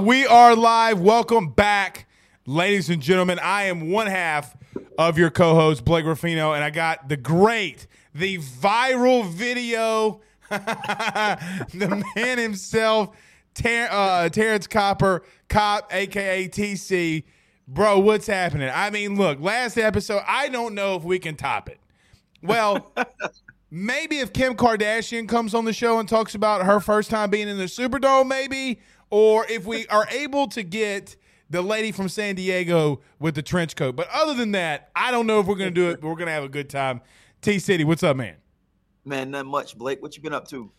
We are live. Welcome back, ladies and gentlemen. I am one half of your co-host Blake Ruffino, and I got the great, the viral video, the man himself, Ter- uh, Terrance Copper, Cop, aka TC. Bro, what's happening? I mean, look, last episode, I don't know if we can top it. Well, maybe if Kim Kardashian comes on the show and talks about her first time being in the Superdome, maybe, or if we are able to get the lady from San Diego with the trench coat. But other than that, I don't know if we're going to do it, but we're going to have a good time. T City, what's up, man? Man, not much. Blake, what you been up to?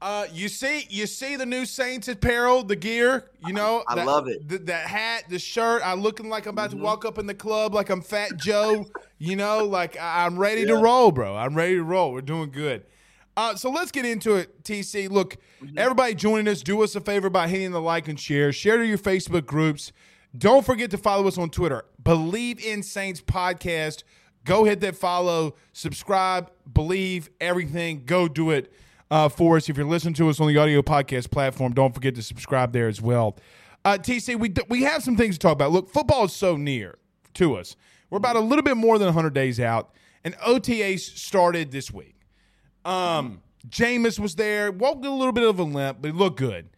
Uh, you see, you see the new Saints apparel, the gear. You know, I that- love it. The, that hat, the shirt. I'm looking like I'm about to walk up in the club like I'm Fat Joe. You know, like I- I'm ready to roll, bro. I'm ready to roll. We're doing good. Uh, so let's get into it, TC. Look, everybody joining us, do us a favor by hitting the like and share. Share to your Facebook groups. Don't forget to follow us on Twitter. Bleav in Saints Podcast. Go hit that follow, subscribe, believe everything. Go do it uh, for us. If you're listening to us on the audio podcast platform, don't forget to subscribe there as well. Uh, TC, we d- we have some things to talk about. Look, football is so near to us. We're about a little bit more than 100 days out, and OTAs started this week. Um, Jameis was there, walked a little bit of a limp, but he looked good.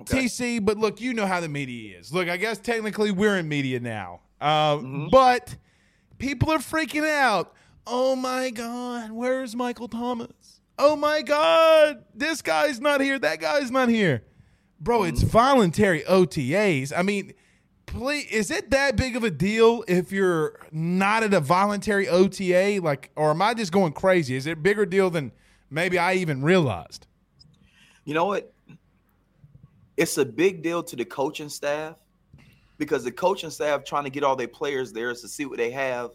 TC, but look, you know how the media is. Look, I guess technically we're in media now, uh, but people are freaking out. Oh my God, where's Michael Thomas? Oh my God, this guy's not here. That guy's not here. Bro, it's voluntary OTAs. I mean, please, is it that big of a deal if you're not at a voluntary OTA? Like, or am I just going crazy? Is it a bigger deal than maybe I even realized? You know what? It's a big deal to the coaching staff because the coaching staff trying to get all their players there to see what they have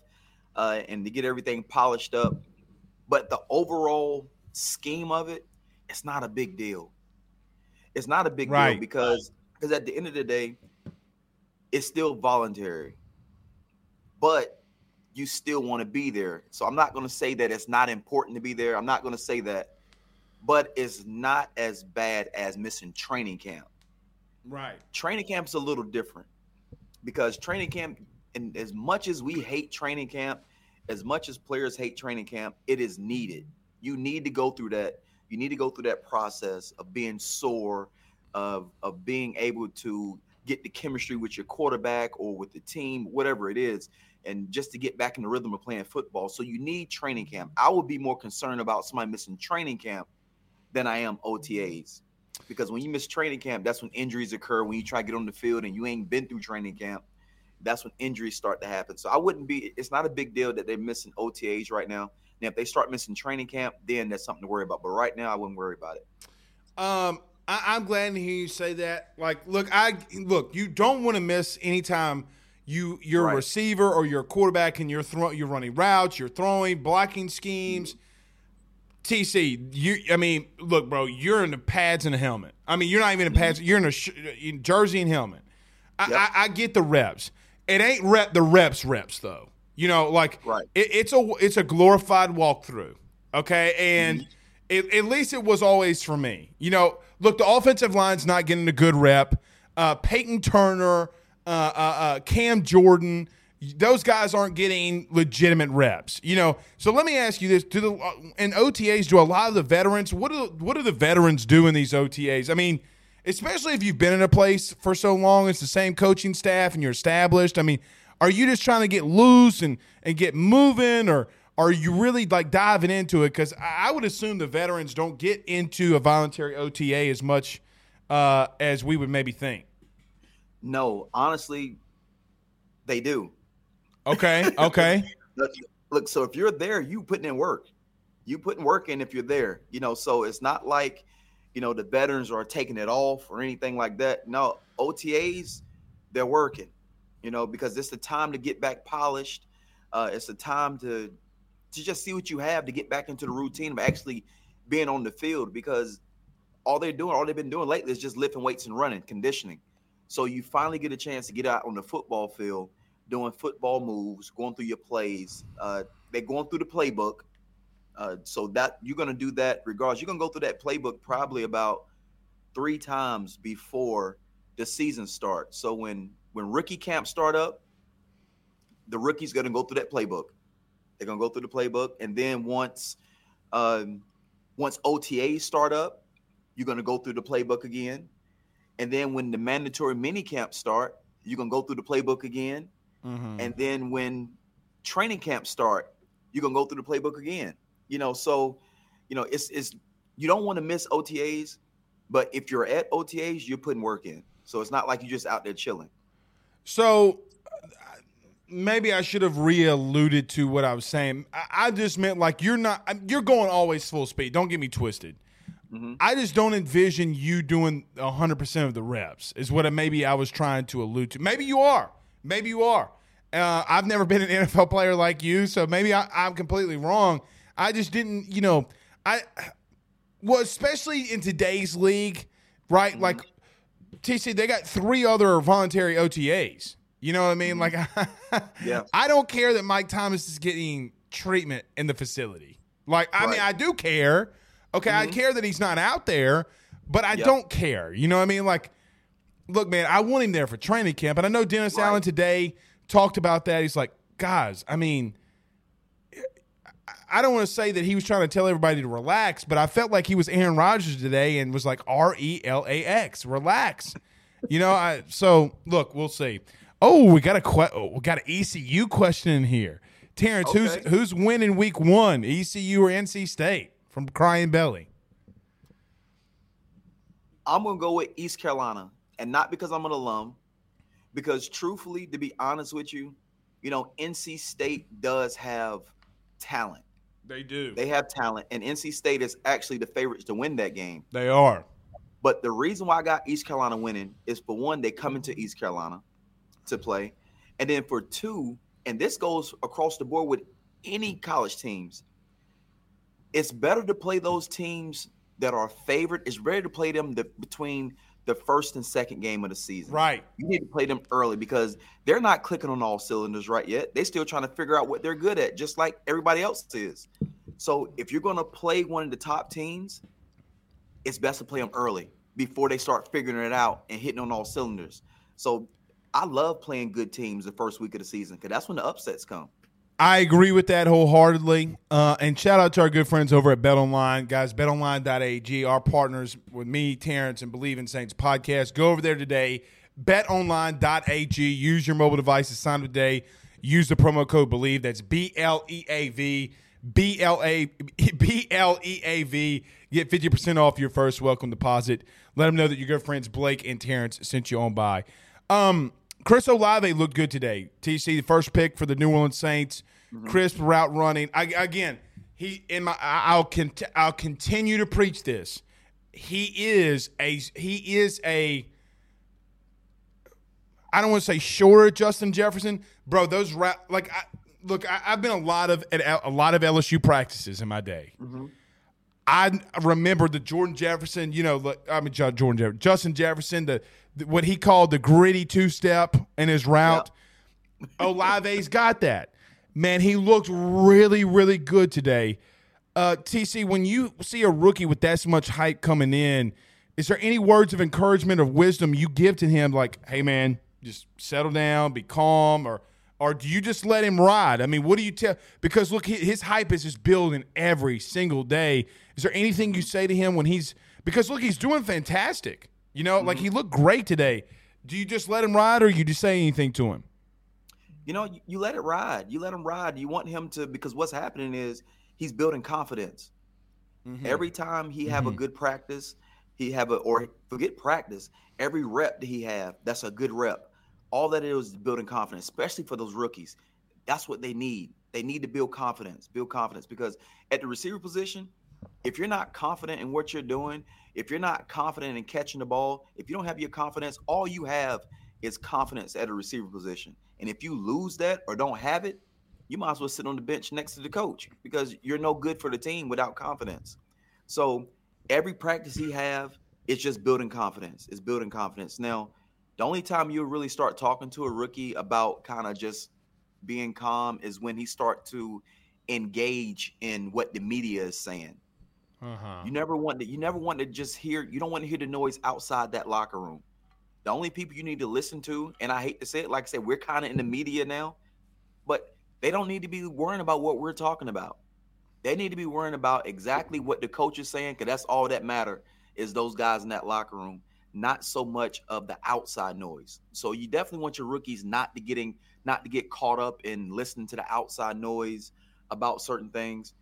uh, and to get everything polished up. But the overall scheme of it, it's not a big deal. It's not a big Right. deal because because at the end of the day, it's still voluntary. But you still want to be there. So I'm not going to say that it's not important to be there. I'm not going to say that. But it's not as bad as missing training camp. Right. Training camp's a little different because training camp, and as much as we hate training camp, as much as players hate training camp, it is needed. You need to go through that. You need to go through that process of being sore, of of being able to get the chemistry with your quarterback or with the team, whatever it is, and just to get back in the rhythm of playing football. So you need training camp. I would be more concerned about somebody missing training camp than I am OTAs. Because when you miss training camp, that's when injuries occur. When you try to get on the field and you ain't been through training camp, that's when injuries start to happen. So I wouldn't be. It's not a big deal that they're missing OTAs right now. Now, if they start missing training camp, then that's something to worry about. But right now, I wouldn't worry about it. Um, I, I'm glad to hear you say that. Like, look, I look. You don't want to miss any time you're a Right. receiver or you're a quarterback and you're throw, you're running routes, you're throwing, blocking schemes. TC, you. I mean, look, bro, you're in the pads and a helmet. I mean, you're not even in pads. You're in a sh- in jersey and helmet. I, Yep. I, I get the reps. It ain't rep the reps reps though. You know, like Right. it, it's a it's a glorified walkthrough. Okay, and Mm-hmm. It, at least it was always for me. You know, look, the offensive line's not getting a good rep. Uh, Peyton Turner, uh, uh, uh, Cam Jordan, those guys aren't getting legitimate reps. You know, so let me ask you this: Do the uh, in OTAs do a lot of the veterans? What do what do the veterans do in these OTAs? I mean, especially if you've been in a place for so long, it's the same coaching staff and you're established. I mean, are you just trying to get loose and and get moving, or are you really like diving into it? Because I would assume the veterans don't get into a voluntary OTA as much uh, as we would maybe think. No, honestly, they do. Okay, okay, Look, look, so if you're there, you putting in work. You putting work in if you're there. You know, so it's not like, you know, the veterans are taking it off or anything like that. No, OTAs, they're working. You know, because it's the time to get back polished. Uh, it's the time to to just see what you have to get back into the routine of actually being on the field because all they're doing, all they've been doing lately is just lifting weights and running, conditioning. So you finally get a chance to get out on the football field, doing football moves, going through your plays. Uh, they're going through the playbook. Uh, so that you're going to do that regardless. You're going to go through that playbook probably about three times before the season starts. So when when rookie camp start up, the rookie's going to go through that playbook. They're to go through the playbook, and then once um, once OTAs start up, you're to go through the playbook again. And then when the mandatory mini camps start, you're to go through the playbook again. Mhm. And then when training camps start, you're to go through the playbook again. You know, so, you know, it's, it's, you don't want to miss OTAs, but if you're at OTAs, you're putting work in. So it's not like you're just out there chilling. So maybe I should have re-alluded to what I was saying. I, I just meant like you're not you're going always full speed. Don't get me twisted. Mhm. I just don't envision you doing 100% of the reps. Is what maybe I was trying to allude to. Maybe you are. Maybe you are. Uh, I've never been an NFL player like you, so maybe I, I'm completely wrong. I just didn't, you know, I well, especially in today's league, right? Like TC, they got three other voluntary OTAs. You know what I mean? Mm-hmm. Like, Yeah. I don't care that Mike Thomas is getting treatment in the facility. Like, I mean, I do care. Okay, I mm-hmm. care that he's not out there, but I Yep. don't care. You know what I mean? Like, look, man, I want him there for training camp, and I know Dennis Right. Allen today talked about that. He's like, guys, I mean. I don't want to say that he was trying to tell everybody to relax, but I felt like he was Aaron Rodgers today and was like R E L A X, relax. You know, I so look, we'll see. Oh, we got a que- oh, we got an ECU question in here. Terrance, Okay. who's who's winning week one, ECU or NC State from Crying Belly? I'm gonna go with East Carolina, and not because I'm an alum, because truthfully, to be honest with you, you know, NC State does have talent. They do. They have talent, and NC State is actually the favorites to win that game. They are. But the reason why I got East Carolina winning is for one, they come into East Carolina to play, and then for two, and this goes across the board with any college teams. It's better to play those teams that are favored. It's better to play them the, between the first and second game of the season. Right. You need to play them early because they're not clicking on all cylinders right yet. They're still trying to figure out what they're good at, just like everybody else is. So if you're going to play one of the top teams, it's best to play them early before they start figuring it out and hitting on all cylinders. So I love playing good teams the first week of the season because that's when the upsets come. I agree with that wholeheartedly. Uh, and shout out to our good friends over at Bet Online. Guys, betonline.ag, our partners with me, Terrance, and Bleav in Saints podcast. Go over there today. BetOnline.ag. Use your mobile device to sign up today. Use the promo code BLEAV. That's B L E A V. B L A B L E A V. Get 50% off your first welcome deposit. Let them know that your good friends Blake and Terrance sent you on by. Um, Chris Olave looked good today. TC, the first pick for the New Orleans Saints. Mm-hmm. Crisp route running. I, again, he in my. I- I'll cont- I'll continue to preach this. He is a he is a. I don't want to say shorter Justin Jefferson, bro. Those route like I, look. I, I've been a lot of at a lot of LSU practices in my day. Mm-hmm. I remember the Jordan Jefferson, you know, look, I mean Jordan Jefferson, Justin Jefferson, the th- what he called the gritty two step in his route. Olave's got that. Man, he looked really, really good today. Uh, TC, when you see a rookie with that much hype coming in, is there any words of encouragement or wisdom you give to him? Like, hey, man, just settle down, be calm, or or do you just let him ride? I mean, what do you tell? Because look, his hype is just building every single day. Is there anything you say to him when he's because look, he's doing fantastic. You know, mm-hmm. like he looked great today. Do you just let him ride, or you just say anything to him? You know, you, you let it ride. You let him ride. You want him to because what's happening is he's building confidence. Mm-hmm. Every time he have mm-hmm. a good practice, he have a or forget practice. Every rep that he have, that's a good rep. All that is building confidence, especially for those rookies. That's what they need. They need to build confidence, build confidence because at the receiver position, if you're not confident in what you're doing, if you're not confident in catching the ball, if you don't have your confidence, all you have is confidence at a receiver position. And if you lose that or don't have it, you might as well sit on the bench next to the coach because you're no good for the team without confidence. So every practice he have, it's just building confidence. It's building confidence. Now, the only time you really start talking to a rookie about kind of just being calm is when he start to engage in what the media is saying. Uh-huh. You never want to. You never want to just hear. You don't want to hear the noise outside that locker room. The only people you need to listen to, and I hate to say it, like I said, we're kind of in the media now, but they don't need to be worrying about what we're talking about. They need to be worrying about exactly what the coach is saying, because that's all that matter is those guys in that locker room, not so much of the outside noise. So you definitely want your rookies not to getting not to get caught up in listening to the outside noise about certain things,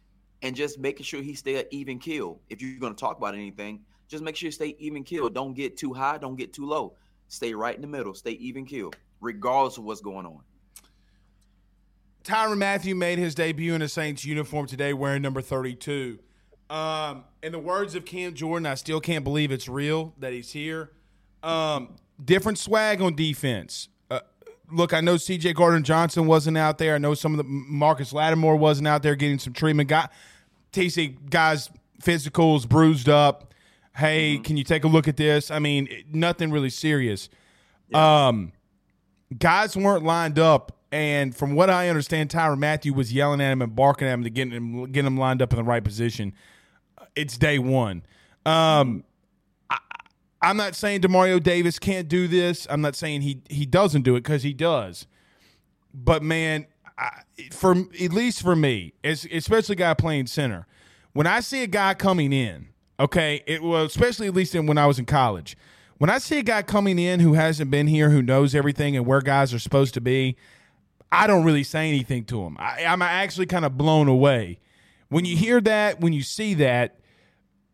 and just making sure he stay at even kill. If you're going to talk about anything, just make sure you stay even kill. Don't get too high, don't get too low. Stay right in the middle. Stay even keel, regardless of what's going on. Tyrann Mathieu made his debut in a Saints uniform today, wearing number 32. Um, in the words of Cam Jordan, I still can't believe it's real that he's here. Um, different swag on defense. Uh, look, I know C.J. Gardner Johnson wasn't out there. I know some of the Marshon Lattimore wasn't out there getting some treatment. TC guys physicals bruised up hey, mm-hmm. can you take a look at this? I mean, nothing really serious. Yeah. Um, guys weren't lined up, and from what I understand, Tyrann Mathieu was yelling at him and barking at him to get him get him lined up in the right position. It's day one. Um, I, I'm not saying Demario Davis can't do this. I'm not saying he he doesn't do it because he does. But man, I, for at least for me, especially guy playing center, when I see a guy coming in Okay, it was especially at least in, when I was in college. When I see a guy coming in who hasn't been here, who knows everything and where guys are supposed to be, I don't really say anything to him. I, I'm actually kind of blown away when you hear that. When you see that,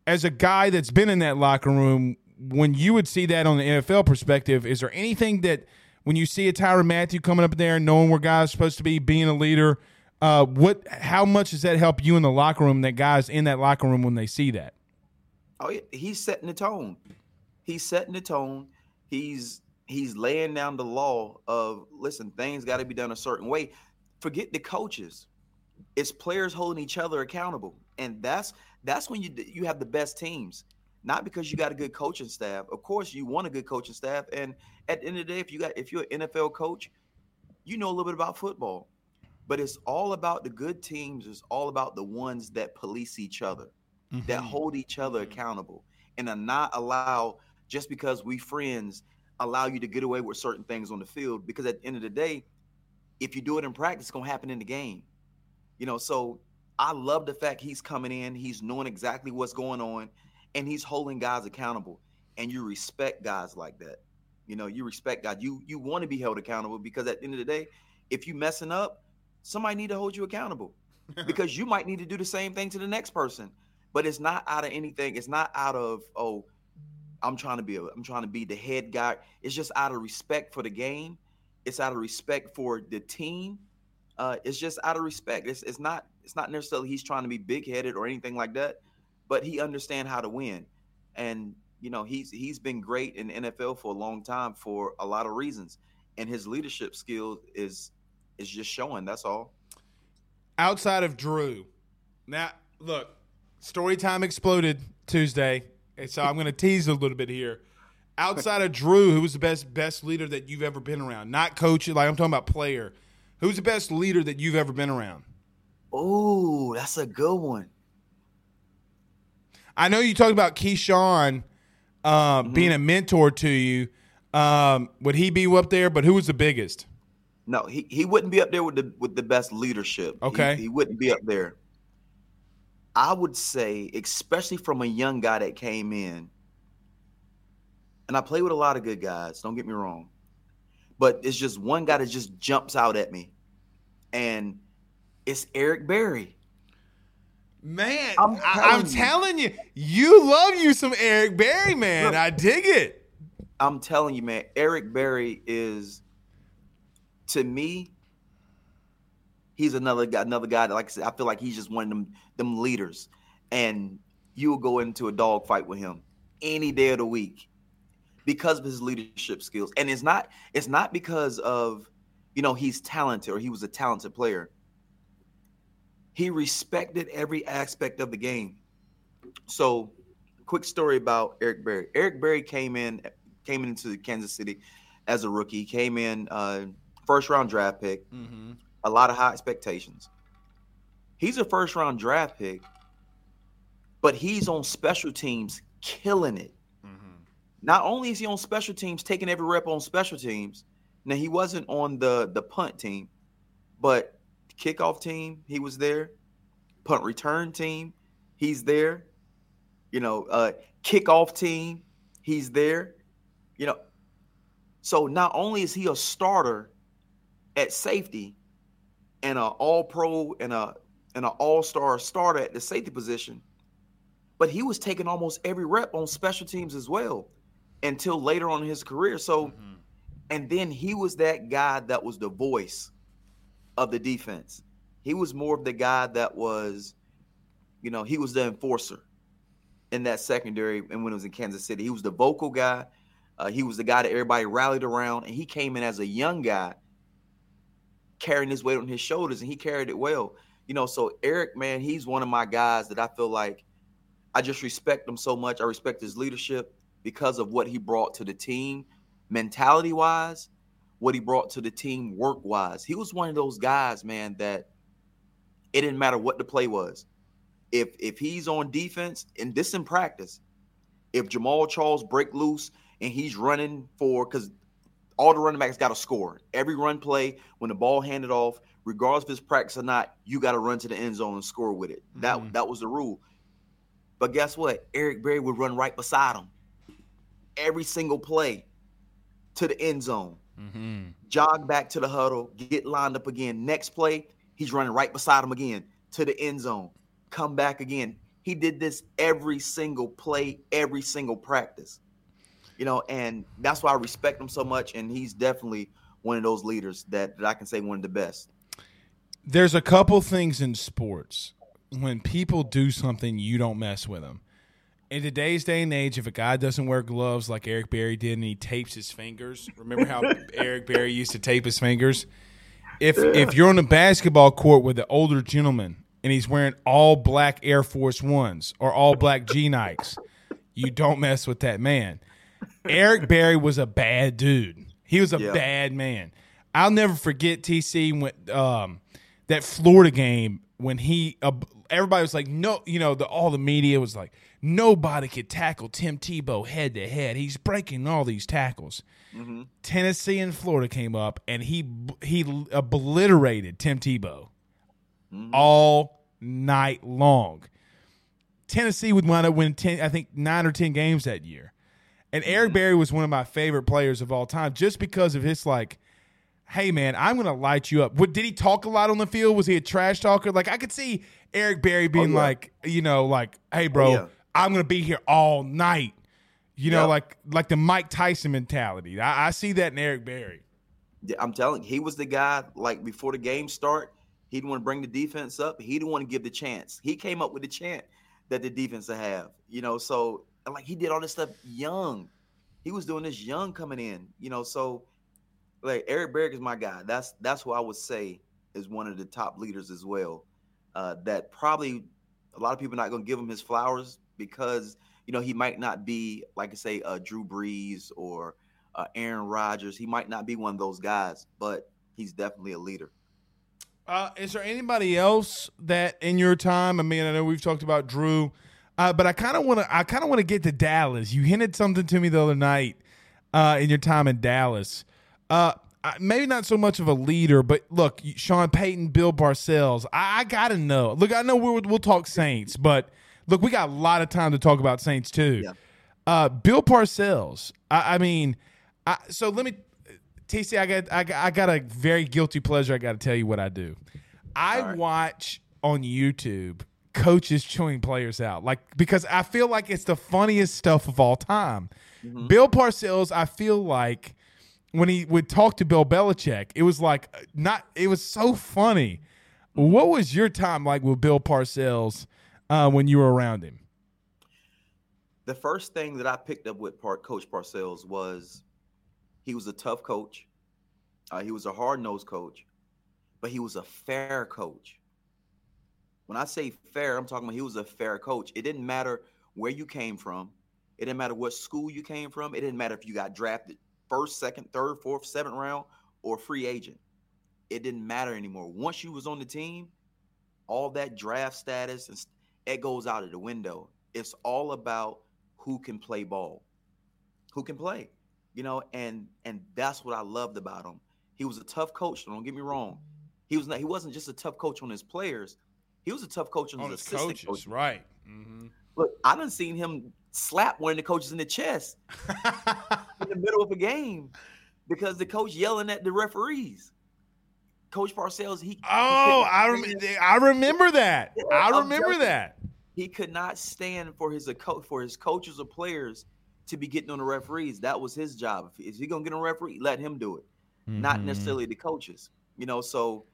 as a guy that's been in that locker room, when you would see that on the NFL perspective, is there anything that when you see a Tyrann Mathieu coming up there, knowing where guys are supposed to be, being a leader, uh, what? How much does that help you in the locker room? That guys in that locker room when they see that. Oh, yeah, he's setting the tone. He's setting the tone. He's he's laying down the law of listen, things got to be done a certain way. Forget the coaches. It's players holding each other accountable, and that's that's when you you have the best teams. Not because you got a good coaching staff. Of course, you want a good coaching staff, and at the end of the day, if you got if you're an NFL coach, you know a little bit about football. But it's all about the good teams. It's all about the ones that police each other mm-hmm. that hold each other mm-hmm. accountable and are not allow just because we friends allow you to get away with certain things on the field because at the end of the day if you do it in practice it's going to happen in the game you know so i love the fact he's coming in he's knowing exactly what's going on and he's holding guys accountable and you respect guys like that you know you respect god you you want to be held accountable because at the end of the day if you messing up somebody need to hold you accountable because you might need to do the same thing to the next person but it's not out of anything. It's not out of oh, I'm trying to be a, I'm trying to be the head guy. It's just out of respect for the game. It's out of respect for the team. Uh, it's just out of respect. It's it's not it's not necessarily he's trying to be big headed or anything like that, but he understands how to win, and you know he's he's been great in NFL for a long time for a lot of reasons, and his leadership skill is is just showing. That's all. Outside of Drew, now look, Story time exploded Tuesday, and so I'm going to tease a little bit here. outside of Drew, who was the best best leader that you've ever been around? Not coach, like I'm talking about player. Who's the best leader that you've ever been around? Oh, that's a good one. I know you talked about Keyshawn uh, mm-hmm. being a mentor to you. Um, would he be up there? But who was the biggest? No, he, he wouldn't be up there with the with the best leadership. Okay, he, he wouldn't be up there. I would say, especially from a young guy that came in, and I play with a lot of good guys. Don't get me wrong, but it's just one guy that just jumps out at me, and it's Eric Berry. Man, I'm telling, I, am telling you, you love you some Eric Berry, man. Look, I dig it. I'm telling you, man, Eric Berry is to me, he's another guy, another guy that, like I said, I feel like he's just one of them them leaders. And you will go into a dog fight with him any day of the week because of his leadership skills. And it's not it's not because of, you know, he's talented or he was a talented player he respected every aspect of the game. So, quick story about Eric Berry. Eric Berry came in came into Kansas City as a rookie. Came in uh, first round draft pick. Mm-hmm. A lot of high expectations. He's a first round draft pick, but he's on special teams killing it. Mm-hmm. Not only is he on special teams, taking every rep on special teams. Now he wasn't on the the punt team, but kickoff team, he was there. Punt return team, he's there. You know, uh, kickoff team, he's there. You know, so not only is he a starter at safety and an all pro and a and an all star starter at the safety position, but he was taking almost every rep on special teams as well until later on in his career. So, mm-hmm. and then he was that guy that was the voice of the defense. He was more of the guy that was, you know, he was the enforcer in that secondary. And when it was in Kansas City, he was the vocal guy. Uh, he was the guy that everybody rallied around, and he came in as a young guy, carrying his weight on his shoulders, and he carried it well. You know, so Eric, man, he's one of my guys that I feel like I just respect him so much. I respect his leadership because of what he brought to the team, mentality wise, what he brought to the team work wise. He was one of those guys, man, that it didn't matter what the play was. If if he's on defense, and this in practice, if Jamaal Charles break loose and he's running for because all the running backs got to score. Every run play, when the ball handed off, regardless if it's practice or not, you got to run to the end zone and score with it. That mm-hmm. that was the rule. But guess what? Eric Berry would run right beside him every single play to the end zone. Mm-hmm. Jog back to the huddle, get lined up again. Next play, he's running right beside him again to the end zone. Come back again. He did this every single play, every single practice. You know, and that's why I respect him so much. And he's definitely one of those leaders that, that I can say one of the best. There's a couple things in sports when people do something, you don't mess with them in today's day and age, if a guy doesn't wear gloves like Eric Berry did and he tapes his fingers, remember how Eric Berry used to tape his fingers? If if you're on a basketball court with an older gentleman and he's wearing all black Air Force Ones or all black G Nikes, you don't mess with that man. Eric Berry was a bad dude. He was a yeah. bad man. I'll never forget TC when um, that Florida game when he uh, everybody was like no, you know, the all the media was like Nobody could tackle Tim Tebow head to head. He's breaking all these tackles. Mm-hmm. Tennessee and Florida came up, and he he obliterated Tim Tebow mm-hmm. all night long. Tennessee would wind up winning ten, I think nine or ten games that year. And Eric mm-hmm. Berry was one of my favorite players of all time, just because of his like, hey man, I'm gonna light you up. What did he talk a lot on the field? Was he a trash talker? Like I could see Eric Berry being oh, yeah. like, you know, like, hey bro, oh, yeah. I'm gonna be here all night. You know, yep. like like the Mike Tyson mentality. I, I see that in Eric Berry. Yeah, I'm telling you, he was the guy. Like before the game start, he didn't want to bring the defense up. He didn't want to give the chance. He came up with the chant that the defense would have. You know, so like he did all this stuff young. He was doing this young coming in. You know, so like Eric Berry is my guy. That's that's who I would say is one of the top leaders as well. Uh, that probably a lot of people are not going to give him his flowers because You know, he might not be like I say, uh, Drew Brees or uh, Aaron Rodgers. He might not be one of those guys, but he's definitely a leader. Uh, is there anybody else that in your time? I mean, I know we've talked about Drew, uh, but I kind of want to. I kind of want to get to Dallas. You hinted something to me the other night uh, in your time in Dallas. Uh, maybe not so much of a leader, but look, Sean Payton, Bill Parcells. I, I gotta know. Look, I know we we'll talk Saints, but look, we got a lot of time to talk about Saints too. Yeah. Uh, Bill Parcells. I, I mean, I, so let me TC, I got I got, I got a very guilty pleasure. I got to tell you what I do. I right. watch on YouTube coaches chewing players out, like because I feel like it's the funniest stuff of all time. Mm-hmm. Bill Parcells, I feel like when he would talk to Bill Belichick, it was like not. It was so funny. What was your time like with Bill Parcells uh, when you were around him? The first thing that I picked up with Coach Parcells was he was a tough coach. Uh, he was a hard nosed coach, but he was a fair coach. When I say fair, I'm talking about he was a fair coach. It didn't matter where you came from. It didn't matter what school you came from. It didn't matter if you got drafted first, second, third, fourth, seventh round or free agent. It didn't matter anymore. Once you was on the team, all that draft status and it goes out of the window. It's all about who can play ball, who can play you know, and and that's what I loved about him. He was a tough coach. Don't get me wrong. He was not. He wasn't just a tough coach on his players. He was a tough coach on, on his, his assistant coaches, coaches. right? Mm-hmm. Look, I done seen him slap one of the coaches in the chest in the middle of a game because the coach yelling at the referees. Coach Parcells, he oh, he I rem- I remember that. Yeah, I remember that. He could not stand for his for his coaches or players to be getting on the referees. That was his job. If, if he gonna get on a referee, let him do it, mm-hmm. not necessarily the coaches. You know, so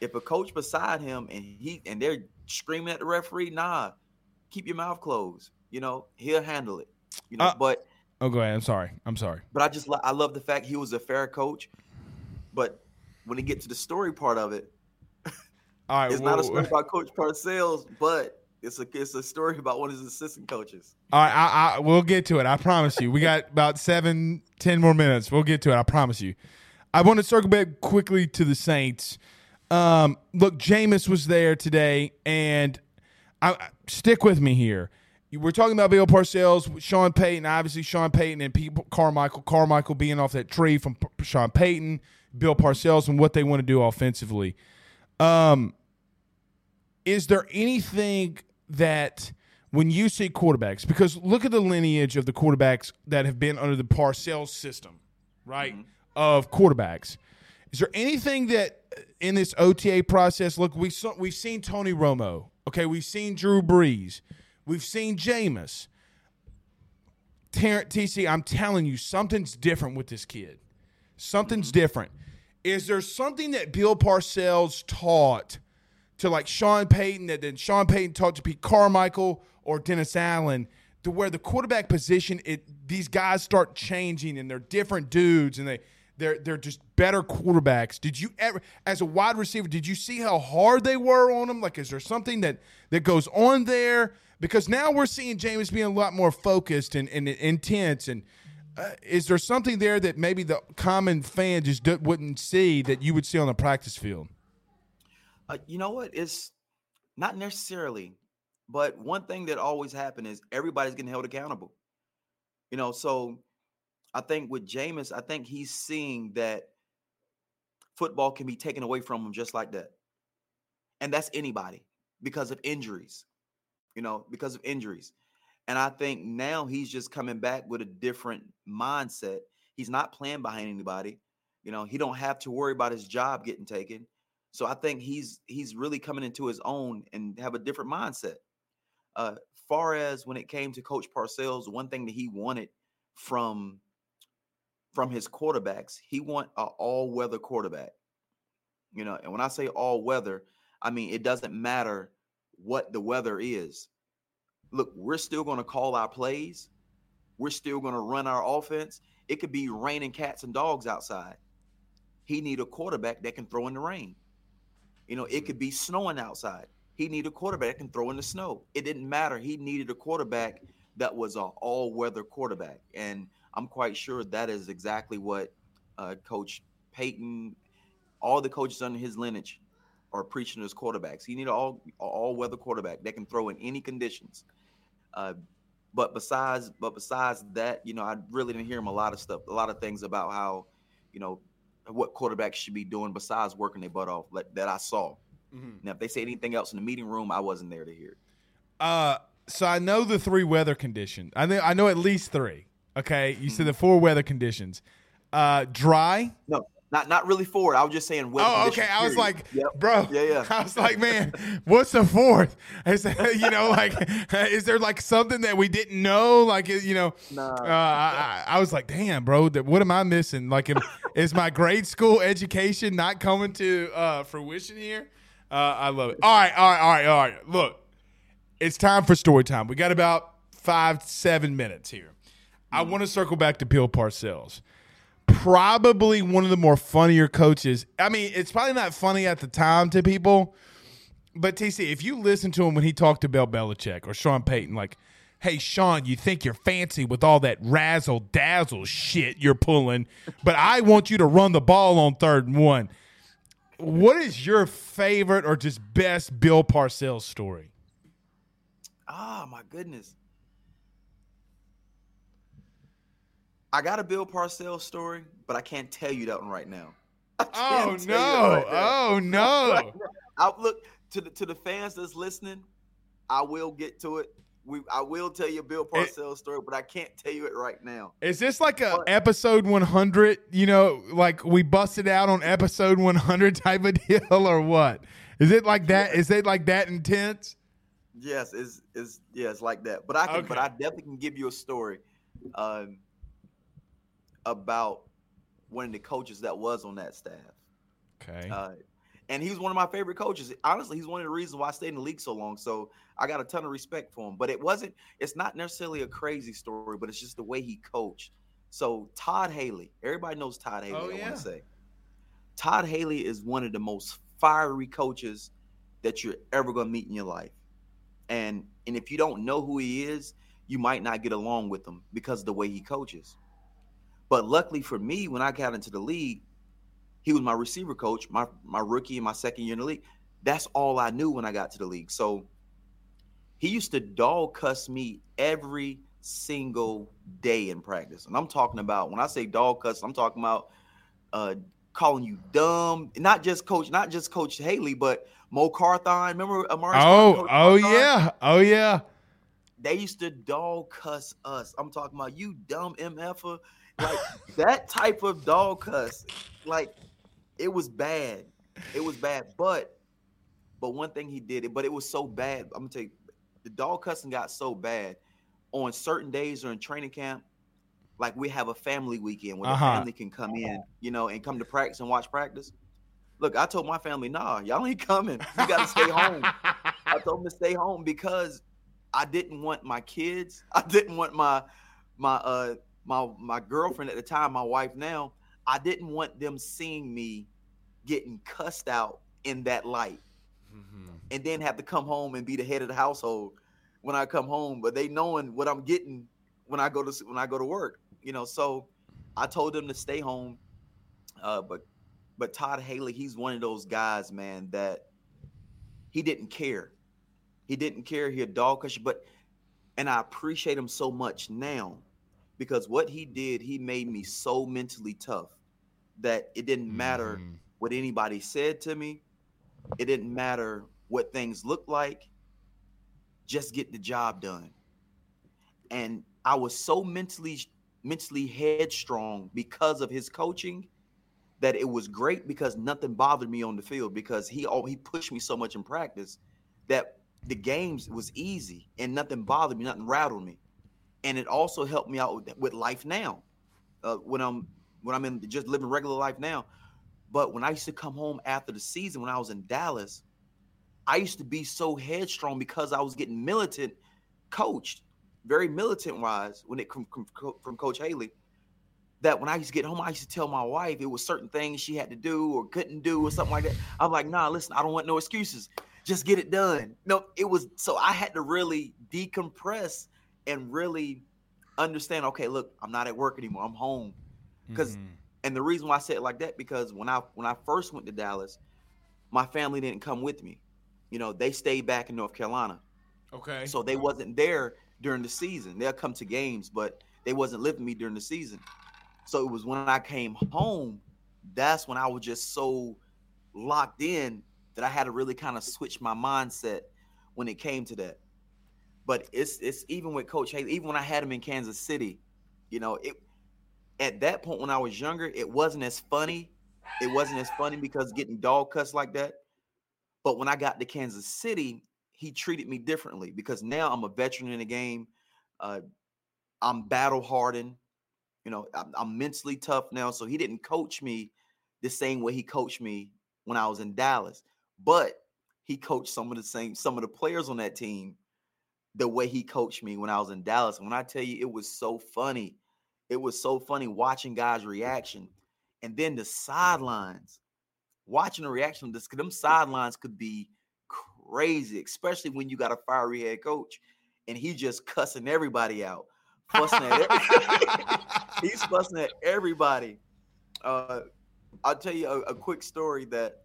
if a coach beside him and he and they're screaming at the referee, nah, keep your mouth closed. You know, he'll handle it. You know, uh, but oh, go ahead. I'm sorry. I'm sorry. But I just I love the fact he was a fair coach. But when he get to the story part of it, all right, it's well, not a story about Coach Parcells, but it's a it's a story about one of his assistant coaches. All right, I, I we'll get to it. I promise you. We got about seven, ten more minutes. We'll get to it. I promise you. I want to circle back quickly to the Saints. Um, look, Jameis was there today, and I, stick with me here. We're talking about Bill Parcells, Sean Payton, obviously Sean Payton and Pete Carmichael. Carmichael being off that tree from Sean Payton, Bill Parcells, and what they want to do offensively. Um, is there anything that when you see quarterbacks, because look at the lineage of the quarterbacks that have been under the Parcells system, right? Mm-hmm. Of quarterbacks. Is there anything that in this OTA process? Look, we saw, we've seen Tony Romo. Okay, we've seen Drew Brees. We've seen Jameis. Terrance TC, I'm telling you, something's different with this kid. Something's mm-hmm. different. Is there something that Bill Parcells taught to like Sean Payton that then Sean Payton taught to Pete Carmichael or Dennis Allen to where the quarterback position it these guys start changing and they're different dudes and they they're they're just better quarterbacks. Did you ever as a wide receiver did you see how hard they were on them? Like is there something that that goes on there? Because now we're seeing Jameis being a lot more focused and, and intense and uh, is there something there that maybe the common fan just wouldn't see that you would see on the practice field? Uh, you know what? It's not necessarily, but one thing that always happens is everybody's getting held accountable. You know, so I think with Jameis, I think he's seeing that football can be taken away from him just like that. And that's anybody because of injuries, you know, because of injuries. And I think now he's just coming back with a different mindset. He's not playing behind anybody. You know, he don't have to worry about his job getting taken. So I think he's he's really coming into his own and have a different mindset. Uh, far as when it came to Coach Parcells, one thing that he wanted from from his quarterbacks, he want an all weather quarterback. You know, and when I say all weather, I mean it doesn't matter what the weather is. Look, we're still going to call our plays. We're still going to run our offense. It could be raining cats and dogs outside. He need a quarterback that can throw in the rain. You know, it could be snowing outside. He need a quarterback that can throw in the snow. It didn't matter. He needed a quarterback that was an all-weather quarterback, and I'm quite sure that is exactly what uh, Coach Payton, all the coaches under his lineage, are preaching as quarterbacks. He need an all all-weather quarterback that can throw in any conditions. Uh, but besides, but besides that, you know, I really didn't hear him a lot of stuff, a lot of things about how, you know, what quarterbacks should be doing besides working their butt off like, that I saw. Mm-hmm. Now, if they say anything else in the meeting room, I wasn't there to hear it. Uh, so I know the three weather conditions. I know I know at least three. Okay, you mm-hmm. said the four weather conditions. Uh, dry. No, not not really four. I was just saying. Oh, okay. I was like, yep. bro. Yeah, yeah. I was like, man, what's the fourth? Is you know, like, is there like something that we didn't know? Like, you know, nah. uh, I, I, was like, damn, bro, that, what am I missing? Like, is my grade school education not coming to uh, fruition here? Uh, I love it. All right, all right, all right, all right. Look, it's time for story time. We got about five, seven minutes here. I mm. want to circle back to Bill Parcells probably one of the more funnier coaches. I mean, it's probably not funny at the time to people, but TC, if you listen to him when he talked to Bill Belichick or Sean Payton, like, hey, Sean, you think you're fancy with all that razzle dazzle shit you're pulling, but I want you to run the ball on third and one. What is your favorite or just best Bill Parcells story? Oh, my goodness. I got a Bill Parcells story, but I can't tell you that one right now. Oh no! Right oh no! I look to the to the fans that's listening. I will get to it. We I will tell you a Bill Parcells it, story, but I can't tell you it right now. Is this like a but, episode 100? You know, like we busted out on episode 100 type of deal, or what? Is it like that? Is it like that intense? Yes, is is yeah, it's like that. But I can, okay. but I definitely can give you a story. Um, about one of the coaches that was on that staff. Okay. Uh, and he was one of my favorite coaches. Honestly, he's one of the reasons why I stayed in the league so long. So I got a ton of respect for him. But it wasn't, it's not necessarily a crazy story, but it's just the way he coached. So Todd Haley, everybody knows Todd Haley, oh, I yeah. want to say. Todd Haley is one of the most fiery coaches that you're ever going to meet in your life. And and if you don't know who he is, you might not get along with him because of the way he coaches. But luckily for me, when I got into the league, he was my receiver coach, my my rookie and my second year in the league. That's all I knew when I got to the league. So he used to dog cuss me every single day in practice. And I'm talking about when I say dog cuss, I'm talking about uh, calling you dumb. Not just coach, not just Coach Haley, but Mo Carthon. Remember Amari? Oh, oh yeah, oh yeah. They used to dog cuss us. I'm talking about you dumb mf'er like that type of dog cuss, like it was bad. It was bad. But but one thing he did it, but it was so bad. I'm gonna tell you, the dog cussing got so bad on certain days during training camp. Like we have a family weekend where uh-huh. the family can come in, you know, and come to practice and watch practice. Look, I told my family, nah, y'all ain't coming. You gotta stay home. I told them to stay home because I didn't want my kids. I didn't want my my uh my my girlfriend at the time, my wife now, I didn't want them seeing me getting cussed out in that light, mm-hmm. and then have to come home and be the head of the household when I come home. But they knowing what I'm getting when I go to when I go to work, you know. So I told them to stay home, uh, but but Todd Haley, he's one of those guys, man, that he didn't care. He didn't care. He a dog cuss but and I appreciate him so much now because what he did, he made me so mentally tough that it didn't matter mm. what anybody said to me. It didn't matter what things looked like. Just get the job done. And I was so mentally mentally headstrong because of his coaching that it was great because nothing bothered me on the field because he all he pushed me so much in practice that the games was easy and nothing bothered me, nothing rattled me and it also helped me out with, with life now uh, when i'm when i'm in just living regular life now but when i used to come home after the season when i was in dallas i used to be so headstrong because i was getting militant coached very militant wise when it from, from, from coach haley that when I used to get home, I used to tell my wife it was certain things she had to do or couldn't do or something like that. I'm like, nah, listen, I don't want no excuses. Just get it done. No, it was so I had to really decompress and really understand. Okay, look, I'm not at work anymore. I'm home. Because, Mhm. and the reason why I said it like that because when I when I first went to Dallas, my family didn't come with me. You know, they stayed back in North Carolina, okay. so they wasn't there during the season. They'll come to games, but they wasn't living me during the season. So it was when I came home, that's when I was just so locked in that I had to really kind of switch my mindset when it came to that. But it's it's even with Coach Haley, even when I had him in Kansas City, you know, it at that point when I was younger, it wasn't as funny. It wasn't as funny because getting dog cussed like that. But when I got to Kansas City, he treated me differently because now I'm a veteran in the game. Uh, I'm battle hardened. You know, I'm, I'm mentally tough now. So he didn't coach me the same way he coached me when I was in Dallas, but he coached some of the same some of the players on that team the way he coached me when I was in Dallas. When I tell you, it was so funny. It was so funny watching guys' reaction, and then the sidelines, watching the reaction. This them sidelines could be crazy, especially when you got a fiery head coach, and he just cussing everybody out, fussing at every- he's fussing at everybody. Uh, I'll tell you a, a quick story that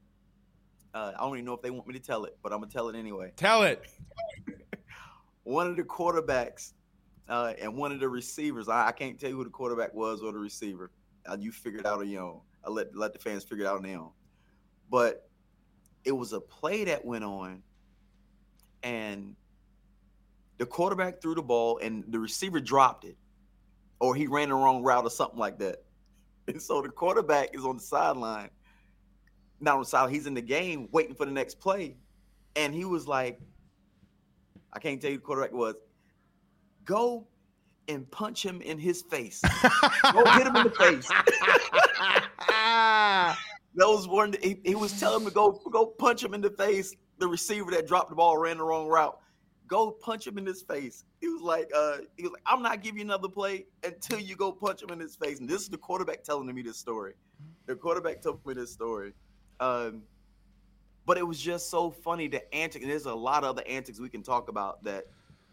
uh, I don't even know if they want me to tell it, but I'm gonna tell it anyway Tell it. one of the quarterbacks uh, and one of the receivers. I, I can't tell you who the quarterback was or the receiver. Uh, you figured out on your own. I let let the fans figure it out on their own. But it was a play that went on, and the quarterback threw the ball, and the receiver dropped it, or he ran the wrong route or something like that. And so the quarterback is on the sideline. Not on the sideline. He's in the game, waiting for the next play, and he was like, I can't tell you who the quarterback was. Go and punch him in his face. Go hit him in the face. that was one. He, he was telling him to go go punch him in the face. The receiver that dropped the ball ran the wrong route. Go punch him in his face. He was like, uh, he was like, I'm not giving you another play until you go punch him in his face. And this is the quarterback telling me this story. The quarterback told me this story. Um, but it was just so funny the antics. And there's a lot of other antics we can talk about that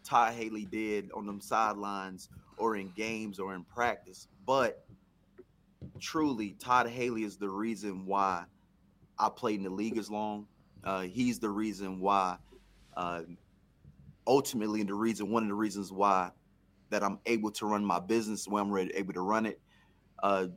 Todd Haley did on them sidelines or in games or in practice. But truly, Todd Haley is the reason why I played in the league as long. Uh, he's the reason why, uh, ultimately, the reason, one of the reasons why that I'm able to run my business when I'm ready, able to run it. Uh,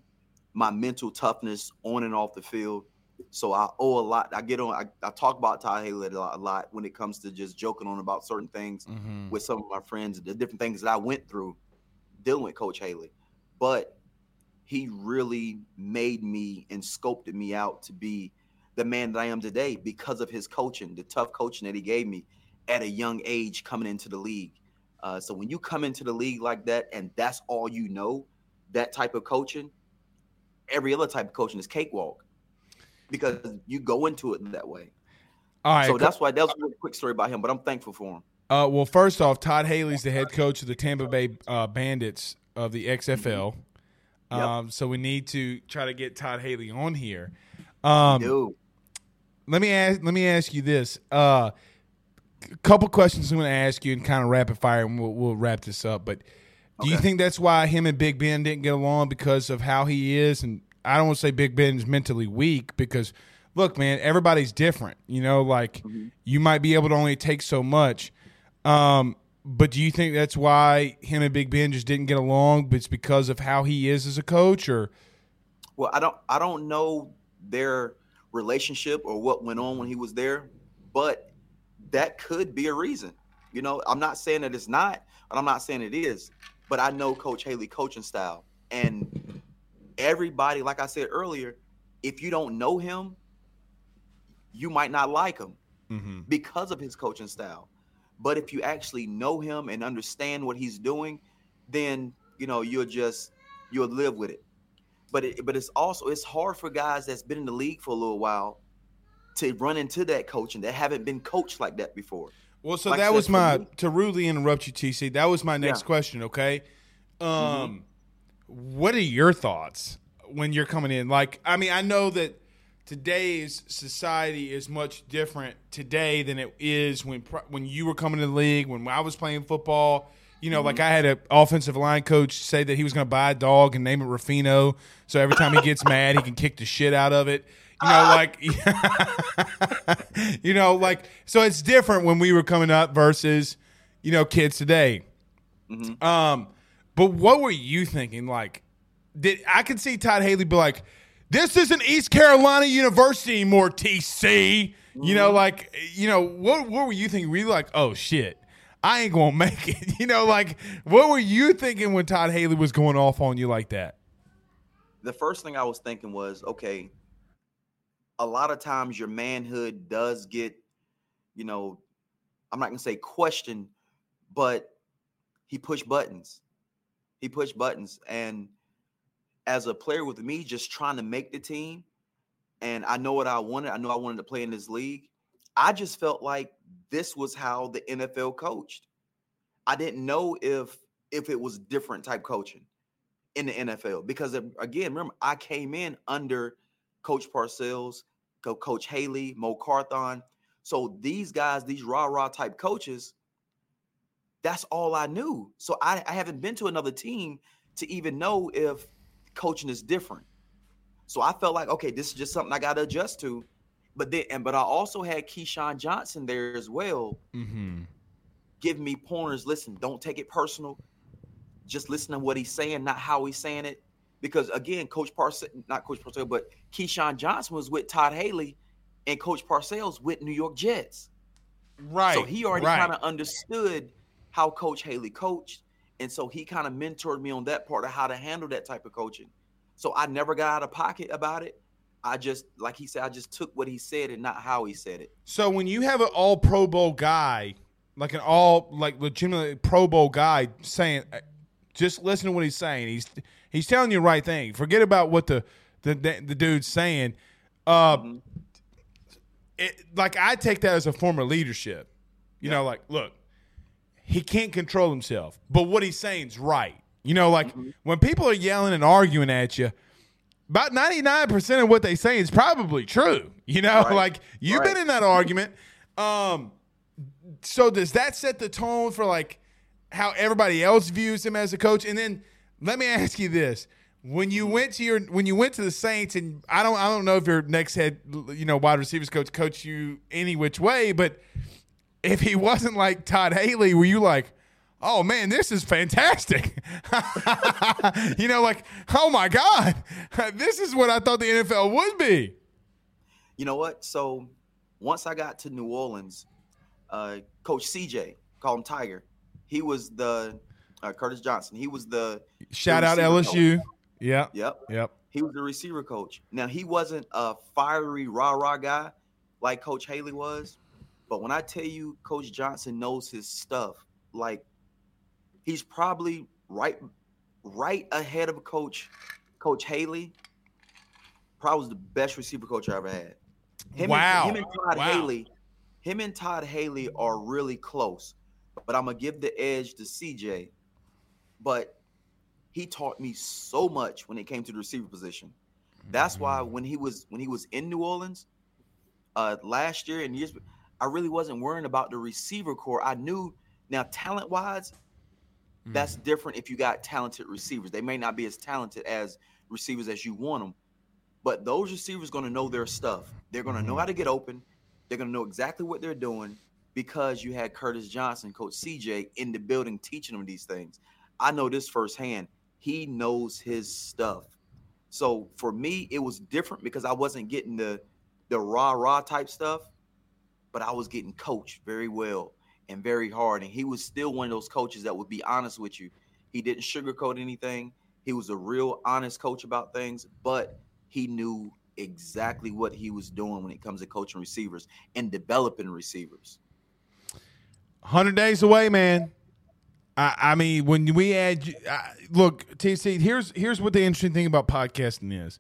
my mental toughness on and off the field. So I owe a lot. I get on. I, I talk about Todd Haley a lot, a lot when it comes to just joking on about certain things Mhm. with some of my friends, the different things that I went through dealing with Coach Haley. But he really made me and sculpted me out to be the man that I am today because of his coaching, the tough coaching that he gave me at a young age coming into the league. Uh, so when you come into the league like that and that's all you know, that type of coaching, every other type of coaching is cakewalk because you go into it that way. All right. so that's why that was a really quick story about him, but I'm thankful for him. Uh, well, first off, Todd Haley's the head coach of the Tampa Bay uh, Bandits of the XFL. Yep. Um, so we need to try to get Todd Haley on here. Um, let me ask. Let me ask you this. Uh, a couple questions I'm going to ask you and kind of rapid fire, and we'll, we'll wrap this up. But do you think that's why him and Big Ben didn't get along because of how he is? And I don't want to say Big Ben's mentally weak because, look, man, everybody's different. You know, like you might be able to only take so much. Um, but do you think that's why him and Big Ben just didn't get along? But it's because of how he is as a coach, or Well, I don't I don't know their relationship or what went on when he was there, but that could be a reason. You know, I'm not saying that it's not, and I'm not saying it is, but I know Coach Haley coaching style. And everybody, like I said earlier, if you don't know him, you might not like him because of his coaching style. But if you actually know him and understand what he's doing, then you know you'll just you'll live with it. But it, but it's also it's hard for guys that's been in the league for a little while to run into that coaching that haven't been coached like that before. Well, so Like that said, was my to rudely interrupt you, TC. That was my next Yeah. Mm-hmm. question. Okay, um, what are your thoughts when you're coming in? Like, I mean, I know that today's society is much different today than it is when when you were coming to the league. When I was playing football, you know, like I had an offensive line coach say that he was going to buy a dog and name it Rafino, so every time he gets mad, he can kick the shit out of it. You know, like, you know, like, so it's different when we were coming up versus, you know, kids today. Um, but what were you thinking? Like, did I could see Todd Haley be like, "This isn't East Carolina University anymore, TC." You know, mm-hmm. like, you know, what what were you thinking? Were you like, "Oh shit, I ain't gonna make it"? You know, like, what were you thinking when Todd Haley was going off on you like that? the first thing I was thinking was, okay, a lot of times your manhood does get, you know, I'm not gonna say questioned, but he pushed buttons. He pushed buttons. And as a player with me, just trying to make the team, and I know what I wanted. I know I wanted to play in this league. I just felt like this was how the NFL coached. I didn't know if if it was different type coaching in the NFL because again, remember I came in under Coach Parcells, Co- Coach Haley, Mo Carthon. So these guys, these rah rah type coaches, that's all I knew. So I, I haven't been to another team to even know if coaching is different. So I felt like, okay, this is just something I got to adjust to. But then, and but I also had Keyshawn Johnson there as well, Mm-hmm. giving me pointers. Listen, don't take it personal. Just listen to what he's saying, not how he's saying it. Because again, Coach Parcells, not Coach Parcells, but Keyshawn Johnson was with Todd Haley, and Coach Parcells with New York Jets. Right. So he already right. kind of understood how Coach Haley coached. And so he kind of mentored me on that part of how to handle that type of coaching. So I never got out of pocket about it. I just, like he said, I just took what he said and not how he said it. So when you have an all Pro Bowl guy, like an all like legitimately Pro Bowl guy saying, uh, just listen to what he's saying. He's he's telling you the right thing. Forget about what the the the, dude's saying. Uh, Mm-hmm. it, like I take that as a form of leadership. You know, like look, he can't control himself, but what he's saying is right. You know, like Mm-hmm. when people are yelling and arguing at you, about 99% of what they say is probably true. You know, Right. like you've Right. been in that argument. Um, so does that set the tone for like how everybody else views him as a coach? And then let me ask you this. When you went to your when you went to the Saints and I don't I don't know if your next head you know wide receivers coach coached you any which way, but if he wasn't like Todd Haley, were you like, oh man, this is fantastic? you know, like, oh my God, this is what I thought the NFL would be. You know what? So once I got to New Orleans, uh, Coach CJ, call him Tiger, he was the uh, Curtis Johnson. He was the Shout out LSU. Yep. Yep. Yep. He was the receiver coach. Now he wasn't a fiery rah rah guy like Coach Haley was, but when I tell you Coach Johnson knows his stuff, like he's probably right right ahead of Coach Coach Haley. Probably was the best receiver coach I ever had. Him Wow. And, him and Todd Wow. Haley, him and Todd Haley are really close. But I'm gonna give the edge to CJ. But he taught me so much when it came to the receiver position. That's why Mm-hmm. when he was when he was in New Orleans uh last year and years I really wasn't worrying about the receiver corps. I knew now talent wise, that's Mm-hmm. different if you got talented receivers. They may not be as talented as receivers as you want them, but those receivers going to know their stuff. They're going to know how to get open. They're going to know exactly what they're doing because you had Curtis Johnson, Coach CJ, in the building teaching them these things. I know this firsthand. He knows his stuff. So for me, it was different because I wasn't getting the the rah rah type stuff, but I was getting coached very well and very hard. And he was still one of those coaches that would be honest with you. He didn't sugarcoat anything. He was a real honest coach about things, but he knew exactly what he was doing when it comes to coaching receivers and developing receivers. 100 days away, man. I, I mean, when we add, I, look, TC, here's here's what the interesting thing about podcasting is.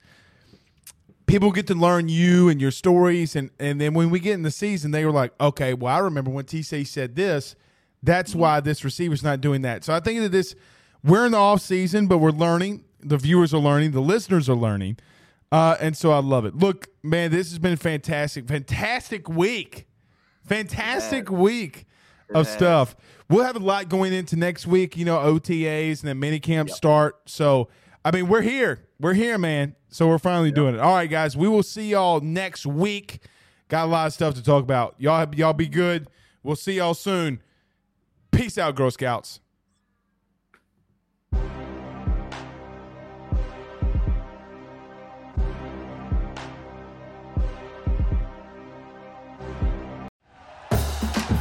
People get to learn you and your stories, and and then when we get in the season, they were like, okay, well, I remember when TC said this. That's why this receiver's not doing that. So I think that this, we're in the off season, but we're learning. The viewers are learning. The listeners are learning, uh, and so I love it. Look, man, this has been fantastic, fantastic week, fantastic week. of stuff. We'll have a lot going into next week. You know, OTAs and then mini camps start. So I mean, we're here. We're here, man. So we're finally doing it. All right, guys. We will see y'all next week. Got a lot of stuff to talk about. Y'all, y'all be good. We'll see y'all soon. Peace out, Girl Scouts.